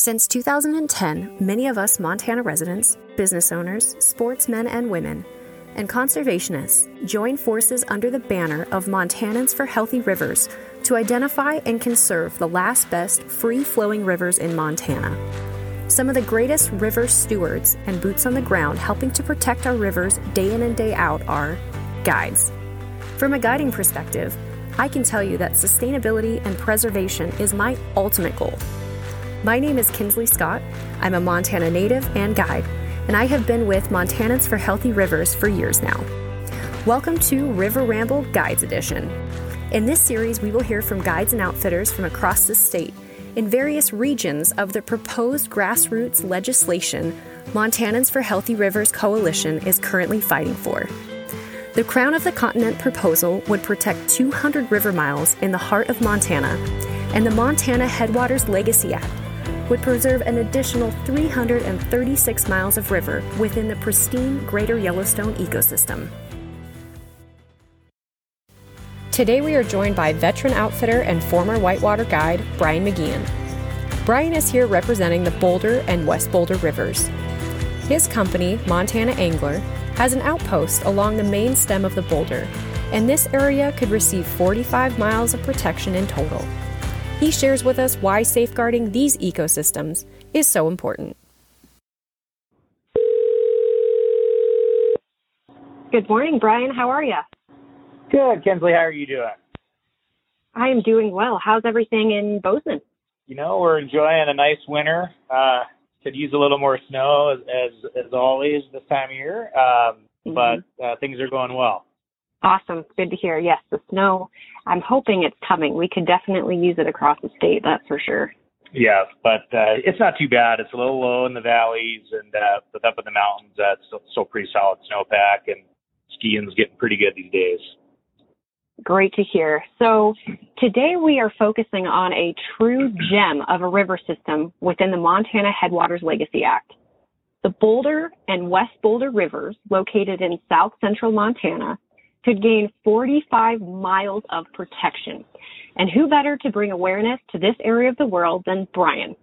Since 2010, many of us Montana residents, business owners, sportsmen and women, and conservationists join forces under the banner of Montanans for Healthy Rivers to identify and conserve the last best free flowing rivers in Montana. Some of the greatest river stewards and boots on the ground helping to protect our rivers day in and day out are guides. From a guiding perspective, I can tell you that sustainability and preservation is my ultimate goal. My name is Kinsley Scott. I'm a Montana native and guide, and I have been with Montanans for Healthy Rivers for years now. Welcome to River Ramble Guides Edition. In this series, we will hear from guides and outfitters from across the state in various regions of the proposed grassroots legislation Montanans for Healthy Rivers Coalition is currently fighting for. The Crown of the Continent proposal would protect 200 river miles in the heart of Montana, and the Montana Headwaters Legacy Act would preserve an additional 336 miles of river within the pristine Greater Yellowstone ecosystem. Today we are joined by veteran outfitter and former whitewater guide Brian McGeehan. Brian is here representing the Boulder and West Boulder rivers. His company, Montana Angler, has an outpost along the main stem of the Boulder, and this area could receive 45 miles of protection in total. He shares with us why safeguarding these ecosystems is so important. Good morning, Brian. How are you? Good, Kinsley. How are you doing? I am doing well. How's everything in Bozeman? You know, we're enjoying a nice winter. Uh, could use a little more snow as as, as always this time of year, um, mm-hmm. but uh, things are going well. Awesome. Good to hear. Yes, the snow, I'm hoping it's coming. We could definitely use it across the state, that's for sure. Yeah, but uh, it's not too bad. It's a little low in the valleys, and uh, but up in the mountains, that's uh, still, still pretty solid snowpack, and skiing's getting pretty good these days. Great to hear. So today we are focusing on a true gem of a river system within the Montana Headwaters Legacy Act. The Boulder and West Boulder rivers, located in south central Montana, could gain 45 miles of protection. And who better to bring awareness to this area of the world than Brian?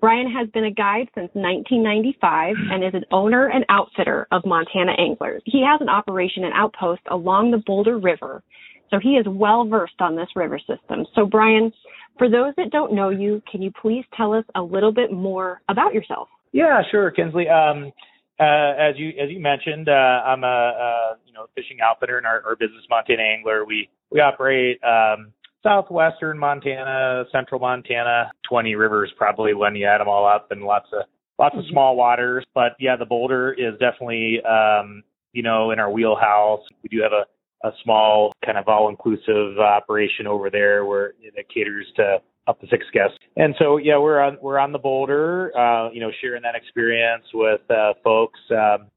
Brian has been a guide since 1995 and is an owner and outfitter of Montana Anglers. He has an operation and outpost along the Boulder River, so he is well versed on this river system. So Brian, for those that don't know you, can you please tell us a little bit more about yourself? Yeah, sure, Kinsley. Um, uh, as you as you mentioned, uh, I'm a, a, you know fishing outfitter in our, our business, Montana Angler. We we operate um, southwestern Montana, central Montana, 20 rivers probably when you add them all up, and lots of lots of mm-hmm. small waters. But yeah, the Boulder is definitely um, you know in our wheelhouse. We do have a a small kind of all inclusive operation over there where that caters to up to six guests. And so yeah, we're on we're on the Boulder, uh, you know, sharing that experience with uh, folks um,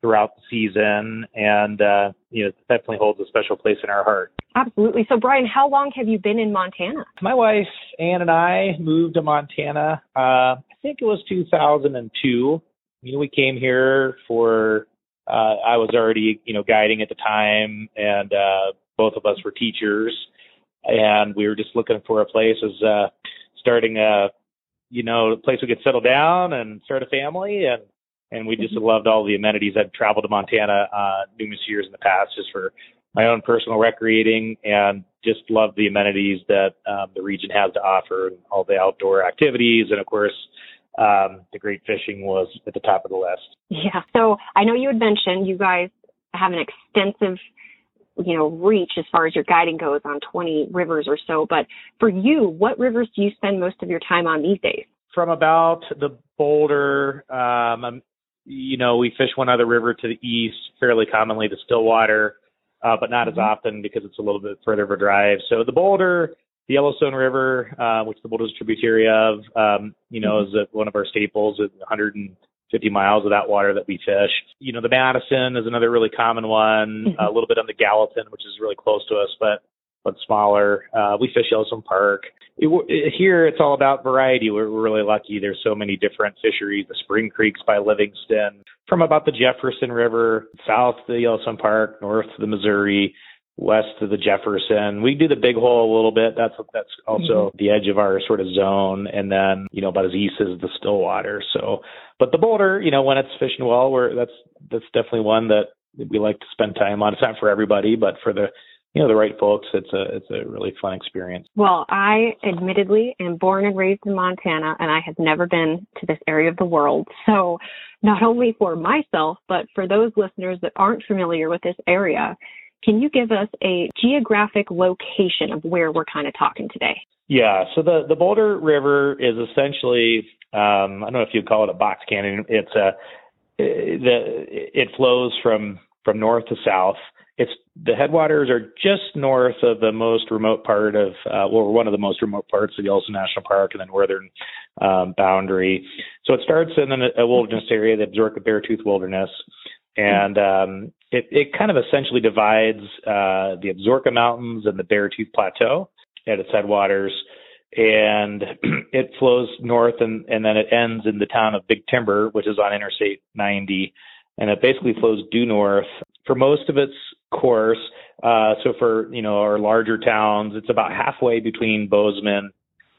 throughout the season, and uh, you know, definitely holds a special place in our heart. Absolutely. So, Brian, how long have you been in Montana? My wife Ann and I moved to Montana. Uh, I think it was 2002. You know, we came here for. Uh, I was already, you know, guiding at the time, and uh, both of us were teachers and we were just looking for a place as uh, starting a you know a place we could settle down and start a family and and we just mm-hmm. loved all the amenities. I'd traveled to Montana uh, numerous years in the past just for my own personal recreating and just loved the amenities that um, the region has to offer and all the outdoor activities and of course um, the great fishing was at the top of the list. Yeah. So I know you had mentioned you guys have an extensive you know, reach as far as your guiding goes on 20 rivers or so. But for you, what rivers do you spend most of your time on these days? From about the Boulder, um, you know, we fish one other river to the east, fairly commonly the Stillwater, uh, but not mm-hmm. as often because it's a little bit further of a drive. So the Boulder, the Yellowstone River, uh, which the Boulder is a tributary of, um, you know, mm-hmm. is one of our staples at 100 and 50 miles of that water that we fish. You know, the Madison is another really common one, mm-hmm. a little bit on the Gallatin, which is really close to us, but but smaller. Uh, we fish Yellowstone Park. It, it, here, it's all about variety. We're, we're really lucky. There's so many different fisheries. The Spring Creeks by Livingston, from about the Jefferson River, south to Yellowstone Park, north to the Missouri. West of the Jefferson. We do the big hole a little bit. That's that's also mm-hmm. the edge of our sort of zone, and then you know about as east as the Stillwater. So, but the Boulder, you know, when it's fishing well, we're that's that's definitely one that we like to spend time on. It's not for everybody, but for the you know the right folks, it's a it's a really fun experience. Well, I admittedly am born and raised in Montana, and I have never been to this area of the world. So, not only for myself, but for those listeners that aren't familiar with this area, can you give us a geographic location of where we're kind of talking today? Yeah, so the the Boulder River is essentially um, I don't know if you'd call it a box canyon. It's a the it flows from from north to south. It's the headwaters are just north of the most remote part of uh, well, one of the most remote parts of Yellowstone National Park and the northern um, boundary. So it starts in a, wilderness area, the Absaroka Beartooth Wilderness, and um, it, it kind of essentially divides uh, the Absaroka Mountains and the Beartooth Plateau at its headwaters and it flows north and, and then it ends in the town of Big Timber, which is on Interstate 90. And it basically flows due north for most of its course. Uh, so for, you know, our larger towns, it's about halfway between Bozeman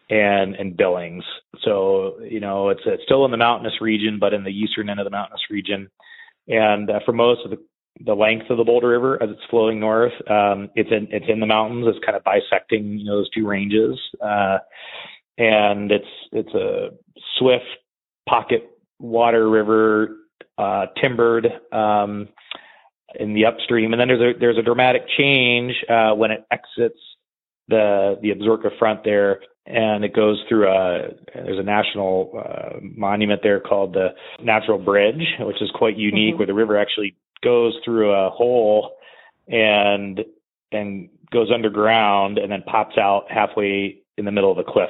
and, and Billings. So, you know, it's, it's still in the mountainous region, but in the eastern end of the mountainous region. And uh, for most of the the length of the Boulder River as it's flowing north. Um, it's in it's in the mountains. It's kind of bisecting you know those two ranges, uh, and it's it's a swift pocket water river, uh, timbered um, in the upstream, and then there's a there's a dramatic change uh, when it exits the the Absaroka front there and it goes through a there's a national uh, monument there called the Natural Bridge, which is quite unique, mm-hmm. where the river actually goes through a hole and and goes underground and then pops out halfway in the middle of the cliff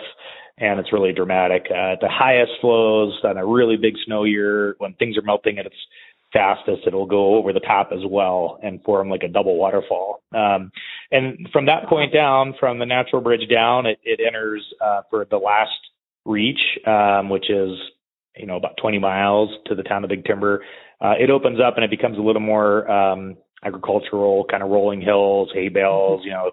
and it's really dramatic uh, the highest flows on a really big snow year when things are melting at its fastest it'll go over the top as well and form like a double waterfall um, and from that point down from the natural bridge down it, it enters uh, for the last reach um, which is you know about 20 miles to the town of big timber uh, it opens up and it becomes a little more um, agricultural, kind of rolling hills, hay bales, you know,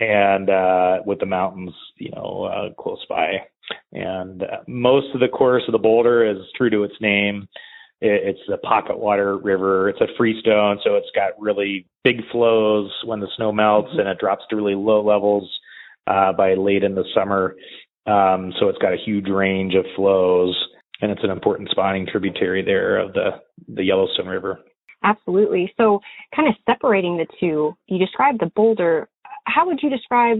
and uh, with the mountains, you know, uh, close by. And uh, most of the course of the boulder is true to its name. It, it's a pocket water river. It's a freestone, so it's got really big flows when the snow melts, mm-hmm. and it drops to really low levels uh, by late in the summer. Um, so it's got a huge range of flows and it's an important spawning tributary there of the the Yellowstone River. Absolutely. So, kind of separating the two, you described the Boulder. How would you describe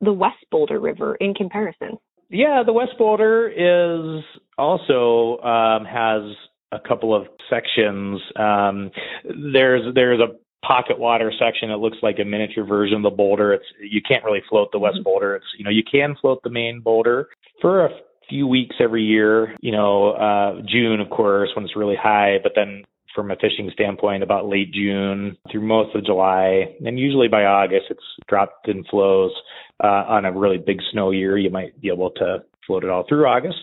the West Boulder River in comparison? Yeah, the West Boulder is also um, has a couple of sections. Um, there's there's a pocket water section that looks like a miniature version of the boulder. It's you can't really float the West mm-hmm. Boulder. It's you know you can float the main boulder for a few weeks every year. You know, uh, June, of course, when it's really high, but then from a fishing standpoint, about late June through most of July, and usually by August, it's dropped in flows. Uh, on a really big snow year, you might be able to float it all through August.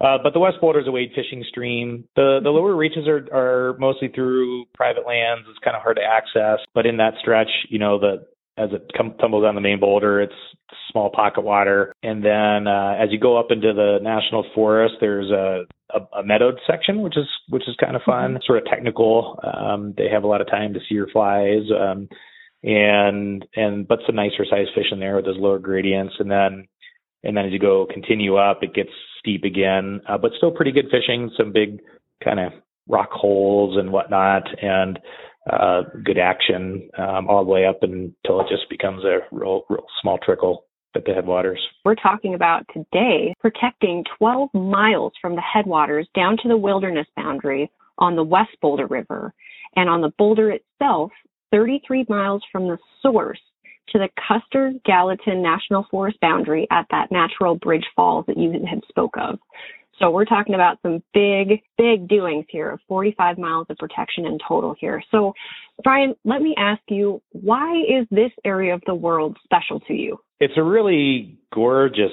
Uh, but the West Boulder is a wade fishing stream. The the lower reaches are are mostly through private lands. It's kind of hard to access. But in that stretch, you know, the as it come, tumbles down the main boulder, it's small pocket water. And then uh, as you go up into the national forest, there's a, a, a meadowed section, which is which is kind of fun, mm-hmm. sort of technical. Um, they have a lot of time to see your flies, um, and and but some nicer sized fish in there with those lower gradients. And then and then as you go continue up, it gets steep again, uh, but still pretty good fishing. Some big kind of rock holes and whatnot, and uh, good action um, all the way up until it just becomes a real, real small trickle at the headwaters. We're talking about today protecting 12 miles from the headwaters down to the wilderness boundary on the West Boulder River, and on the boulder itself, 33 miles from the source to the Custer Gallatin National Forest boundary at that natural bridge falls that you had spoke of. So we're talking about some big, big doings here of 45 miles of protection in total here. So Brian, let me ask you, why is this area of the world special to you? It's a really gorgeous,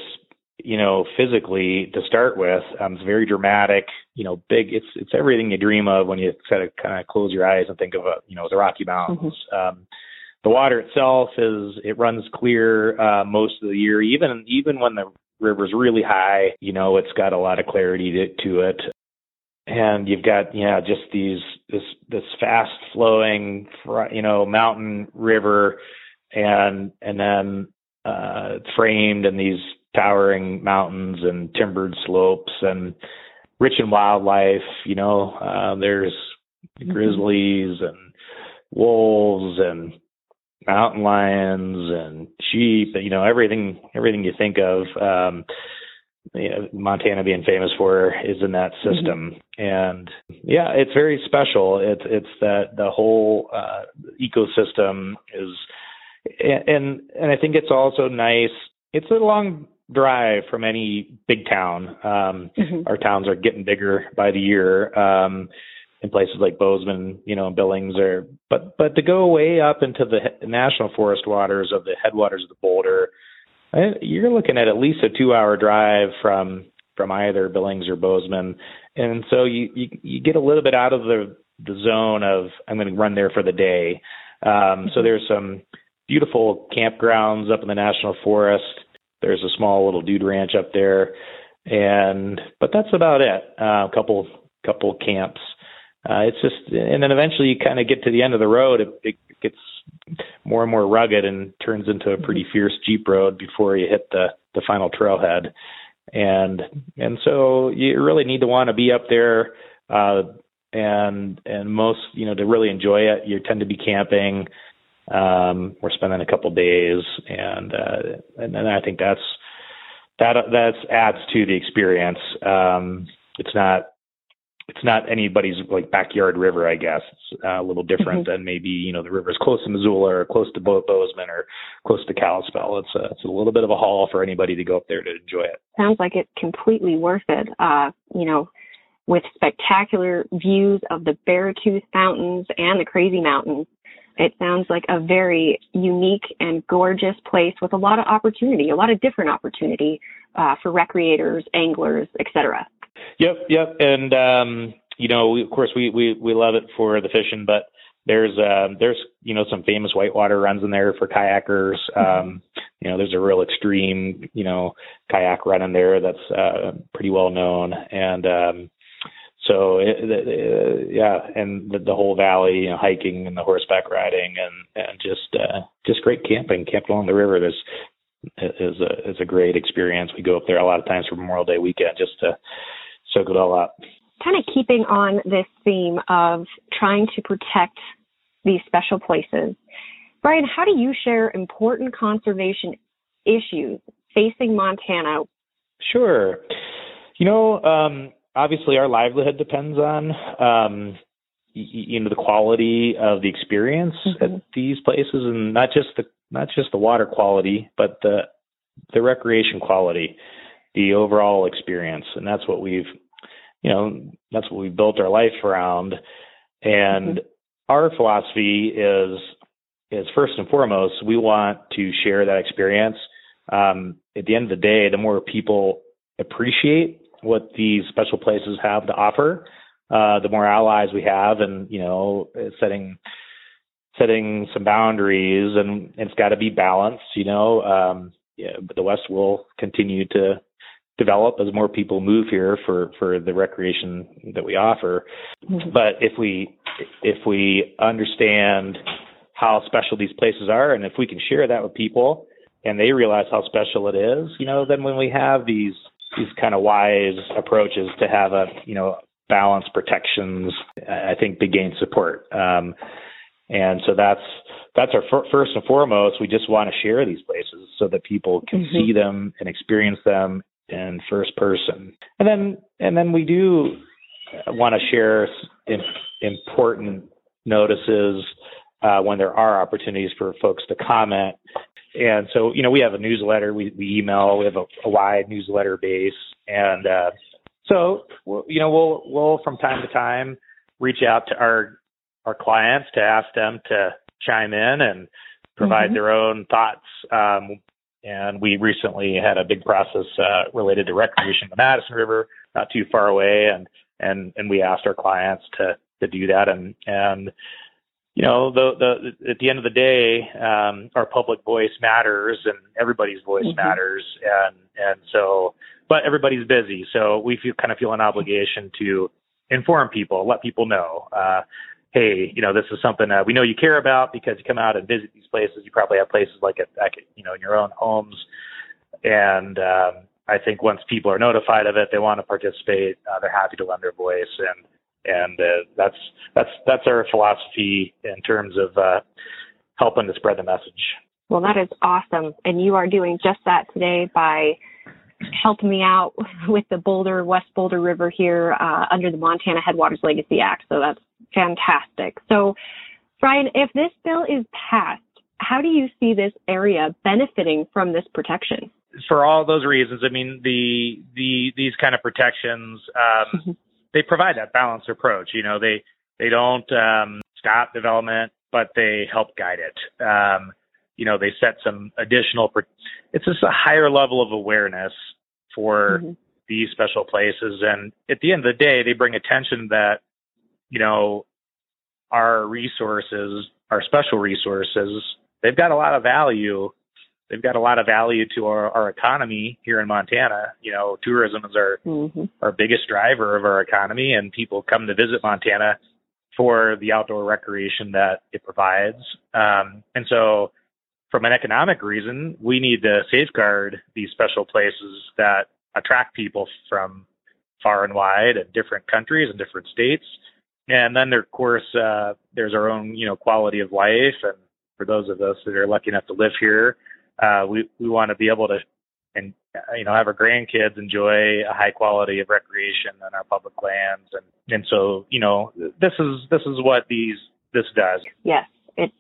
you know, physically to start with. Um, it's very dramatic, you know, big. It's it's everything you dream of when you kind of kind of close your eyes and think of, a, you know, the Rocky Mountains. Mm-hmm. Um, the water itself is it runs clear uh, most of the year, even even when the river's really high. You know, it's got a lot of clarity to, to it, and you've got yeah just these this this fast flowing you know mountain river, and and then uh, framed in these towering mountains and timbered slopes and rich in wildlife. You know, uh, there's mm-hmm. grizzlies and wolves and mountain lions and sheep, you know, everything everything you think of um you know, Montana being famous for is in that mm-hmm. system. Mm-hmm. And yeah, it's very special. It's it's that the whole uh ecosystem is and and I think it's also nice. It's a long drive from any big town. Um mm-hmm. our towns are getting bigger by the year. Um in places like Bozeman, you know, Billings, or but but to go way up into the national forest waters of the headwaters of the Boulder, you're looking at at least a two-hour drive from from either Billings or Bozeman, and so you you, you get a little bit out of the the zone of I'm going to run there for the day. Um, so there's some beautiful campgrounds up in the national forest. There's a small little dude ranch up there, and but that's about it. Uh, a couple couple camps uh, it's just, and then eventually you kind of get to the end of the road. It, it gets more and more rugged and turns into a pretty mm-hmm. fierce jeep road before you hit the the final trailhead. And and so you really need to want to be up there. Uh, and and most you know to really enjoy it, you tend to be camping. Um, we're spending a couple days, and uh, and, and I think that's that that adds to the experience. Um, it's not it's not anybody's like backyard river, I guess. It's uh, a little different mm-hmm. than maybe you know the rivers close to Missoula or close to Bo- Bozeman or close to Kalispell. It's a, it's a little bit of a haul for anybody to go up there to enjoy it. Sounds like it's completely worth it. Uh, you know, with spectacular views of the Beartooth Mountains and the Crazy Mountains. It sounds like a very unique and gorgeous place with a lot of opportunity, a lot of different opportunity uh, for recreators, anglers, etc. Yep, yep, and um, you know, we, of course, we we we love it for the fishing, but there's um, there's you know some famous whitewater runs in there for kayakers. Mm-hmm. Um, you know, there's a real extreme you know kayak run in there that's uh, pretty well known, and um, so it, it, yeah, and the, the whole valley, you know, hiking and the horseback riding, and and just uh, just great camping, camping along the river. There's is a is a great experience. We go up there a lot of times for Memorial Day weekend just to soak it all up. Kind of keeping on this theme of trying to protect these special places, Brian, how do you share important conservation issues facing Montana? Sure. You know, um, obviously our livelihood depends on um, you know the quality of the experience mm-hmm. at these places, and not just the not just the water quality, but the the recreation quality, the overall experience, and that's what we've you know that's what we've built our life around. And mm-hmm. our philosophy is is first and foremost we want to share that experience. Um, at the end of the day, the more people appreciate what these special places have to offer, uh, the more allies we have, and you know, setting setting some boundaries, and it's got to be balanced. You know, um, yeah, but the West will continue to develop as more people move here for for the recreation that we offer. Mm-hmm. But if we if we understand how special these places are, and if we can share that with people, and they realize how special it is, you know, then when we have these these kind of wise approaches to have a you know balance protections, I think they gain support. Um, and so that's that's our f- first and foremost. We just want to share these places so that people can mm-hmm. see them and experience them in first person. And then and then we do want to share in, important notices uh, when there are opportunities for folks to comment and so, you know, we have a newsletter, we, we email, we have a, a wide newsletter base. And uh, so, you know, we'll, we'll from time to time reach out to our, our clients to ask them to chime in and provide mm-hmm. their own thoughts. Um, and we recently had a big process uh, related to recreation in the Madison River, not too far away, and and and we asked our clients to to do that, and and you know, the, the, at the end of the day, um, our public voice matters and everybody's voice mm-hmm. matters. And, and so, but everybody's busy. So we feel kind of feel an obligation to inform people, let people know, uh, hey, you know, this is something we know you care about because you come out and visit these places. You probably have places like it, like, you know, in your own homes. And, um, I think once people are notified of it, they want to participate. Uh, they're happy to lend their voice, and and uh, that's that's that's our philosophy in terms of uh, helping to spread the message. Well, that is awesome, and you are doing just that today by helping me out with the Boulder West Boulder River here uh, under the Montana Headwaters Legacy Act. So that's fantastic. So, Brian, if this bill is passed, how do you see this area benefiting from this protection? For all those reasons, I mean the the these kind of protections. Um, mm-hmm they provide that balanced approach. You know, they they don't um, stop development, but they help guide it. Um, you know, they set some additional. It's just a higher level of awareness for mm-hmm. these special places, and at the end of the day, they bring attention that you know our resources, our special resources, they've got a lot of value they've got a lot of value to our, our economy here in Montana. You know, tourism is our mm-hmm. our biggest driver of our economy, and people come to visit Montana for the outdoor recreation that it provides. Um, and so, from an economic reason, we need to safeguard these special places that attract people from far and wide and different countries and different states. And then, there, of course, uh, there's our own, you know, quality of life. And for those of us that are lucky enough to live here, uh, we we want to be able to and uh, you know have our grandkids enjoy a high quality of recreation on our public lands. And and so you know this is this is what these this does. Yes. It's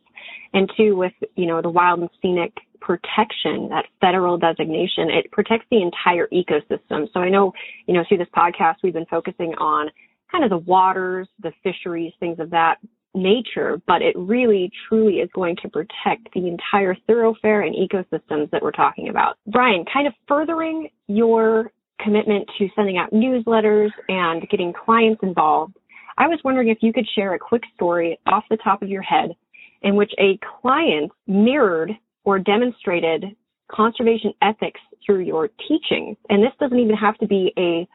and two with you know the wild and scenic protection that federal designation it protects the entire ecosystem. So i know you know through this podcast we've been focusing on kind of the waters the fisheries things of that nature, but it really truly is going to protect the entire thoroughfare and ecosystems that we're talking about. Brian, kind of furthering your commitment to sending out newsletters and getting clients involved, I was wondering if you could share a quick story off the top of your head in which a client mirrored or demonstrated conservation ethics through your teaching. And this doesn't even have to be a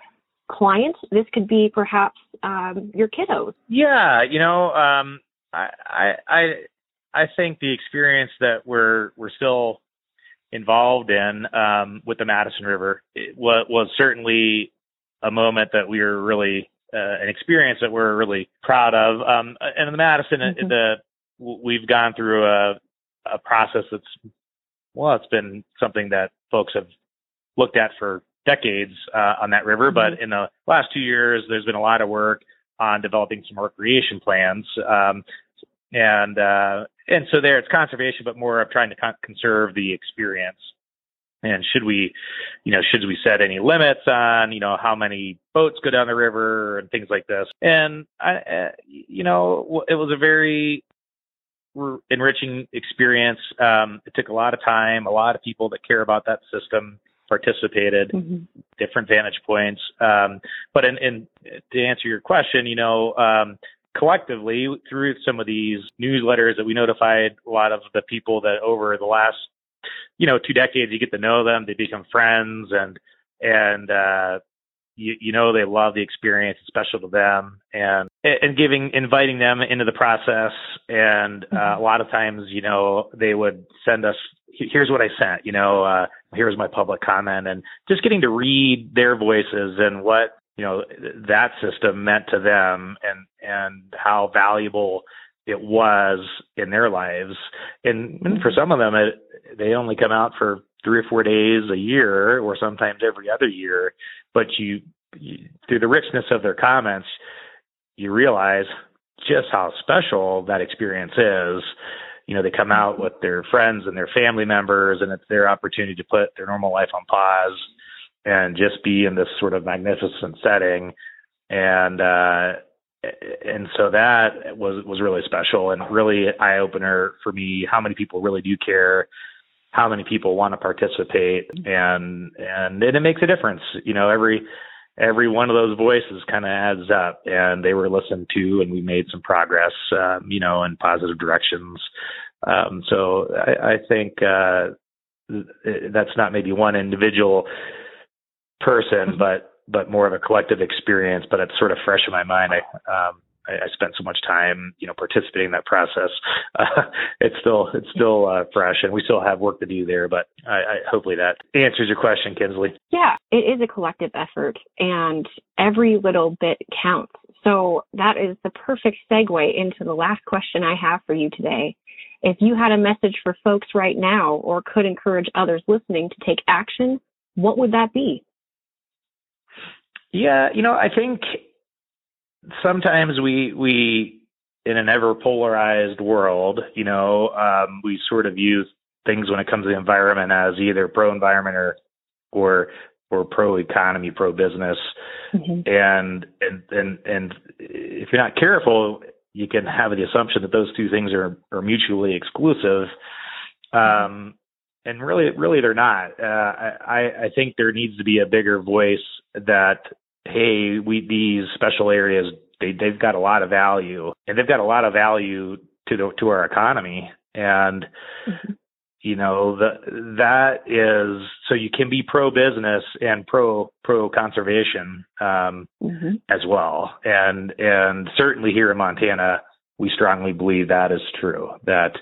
client. This could be perhaps um, your kiddos. Yeah, you know, um, I, I I think the experience that we're we're still involved in um, with the Madison River was, was certainly a moment that we were really uh, an experience that we're really proud of. Um, and in the Madison, mm-hmm. the we've gone through a a process that's well, it's been something that folks have looked at for decades uh, on that river. Mm-hmm. But in the last two years, there's been a lot of work on developing some recreation plans. Um, and uh, and so there, it's conservation, but more of trying to con- conserve the experience. And should we, you know, should we set any limits on, you know, how many boats go down the river and things like this? And I, uh, you know, it was a very enriching experience. Um, it took a lot of time, a lot of people that care about that system participated, mm-hmm. different vantage points. Um, but in, in, to answer your question, you know, um, collectively through some of these newsletters that we notified a lot of the people that over the last, you know, two decades, you get to know them, they become friends and, and, uh, you, you know they love the experience, it's special to them, and and giving inviting them into the process. And uh, mm-hmm. a lot of times, you know, they would send us here's what I sent, you know, uh, here's my public comment and just getting to read their voices and what, you know, that system meant to them and, and how valuable it was in their lives. And, and for some of them, it, they only come out for three or four days a year or sometimes every other year. But you, you through the richness of their comments, you realize just how special that experience is you know, they come out with their friends and their family members, and it's their opportunity to put their normal life on pause and just be in this sort of magnificent setting. And uh, and so that was was really special and really eye opener for me. How many people really do care? How many people want to participate? And and and it makes a difference. You know, every every one of those voices kind of adds up, and they were listened to, and we made some progress, um, you know, in positive directions. Um, so I, I think uh, that's not maybe one individual person, mm-hmm. but but more of a collective experience. But it's sort of fresh in my mind. I um, I, I spent so much time, you know, participating in that process. Uh, it's still it's still uh, fresh, and we still have work to do there. But I, I, hopefully that answers your question, Kinsley. Yeah, it is a collective effort, and every little bit counts. So that is the perfect segue into the last question I have for you today. If you had a message for folks right now, or could encourage others listening to take action, what would that be? Yeah, you know, I think sometimes we we in an ever polarized world, you know, um, we sort of use things when it comes to the environment as either pro environment or or or pro economy, pro business, mm-hmm. and and and and if you're not careful, you can have the assumption that those two things are are mutually exclusive. Um, and really, really, they're not. Uh, I I think there needs to be a bigger voice that hey, we these special areas they they've got a lot of value and they've got a lot of value to the to our economy and mm-hmm. you know the that is so you can be pro business and pro pro conservation um, mm-hmm. as well and and certainly here in Montana we strongly believe that is true that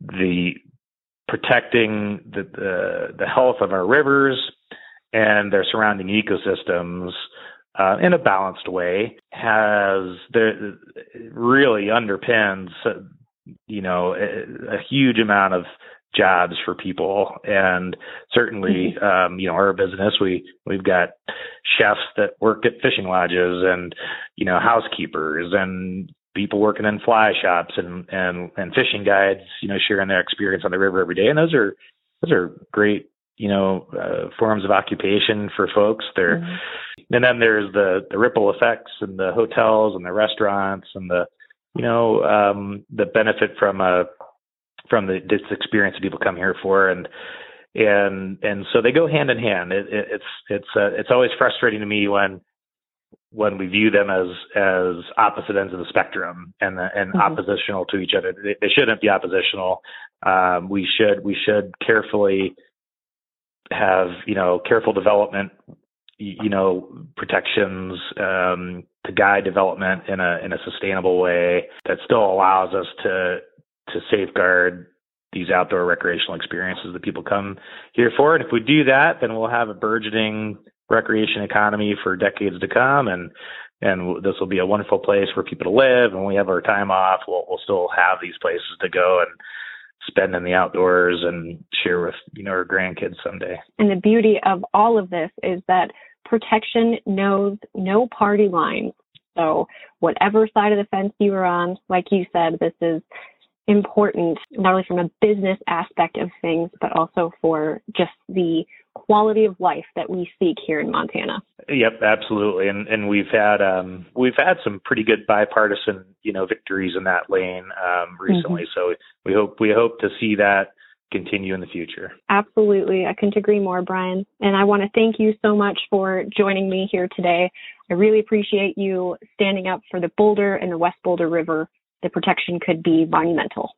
the protecting the, the, the health of our rivers and their surrounding ecosystems uh, in a balanced way has the really underpins you know a, a, huge amount of jobs for people and certainly mm-hmm. um, you know our business we we've got chefs that work at fishing lodges and you know housekeepers and people working in fly shops and and and fishing guides you know sharing their experience on the river every day and those are those are great you know uh, forms of occupation for folks. There mm-hmm. and then there's the the ripple effects and the hotels and the restaurants and the you know um the benefit from a uh, from the this experience that people come here for. And and and so they go hand in hand. It, it, it's it's uh, it's always frustrating to me when when we view them as as opposite ends of the spectrum and and mm-hmm. oppositional to each other. They, they shouldn't be oppositional. Um, we should we should carefully have you know careful development you know protections um, to guide development in a in a sustainable way that still allows us to to safeguard these outdoor recreational experiences that people come here for. And if we do that, then we'll have a burgeoning recreation economy for decades to come, and and this will be a wonderful place for people to live. And when we have our time off, we'll we'll still have these places to go and spend in the outdoors and share with you know our grandkids someday. And the beauty of all of this is that protection knows no party lines. So whatever side of the fence you are on, like you said, this is important not only from a business aspect of things, but also for just the quality of life that we seek here in Montana. Yep, absolutely. And and we've had um we've had some pretty good bipartisan, you know, victories in that lane um recently. Mm-hmm. So we hope we hope to see that continue in the future. Absolutely. I couldn't agree more, Brian. And I want to thank you so much for joining me here today. I really appreciate you standing up for the Boulder and the West Boulder River. The protection could be monumental.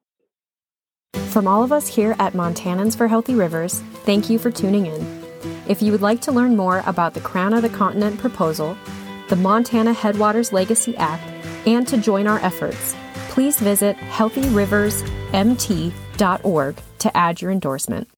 From all of us here at Montanans for Healthy Rivers, thank you for tuning in. If you would like to learn more about the Crown of the Continent proposal, the Montana Headwaters Legacy Act, and to join our efforts, please visit healthyriversmt.org to add your endorsement.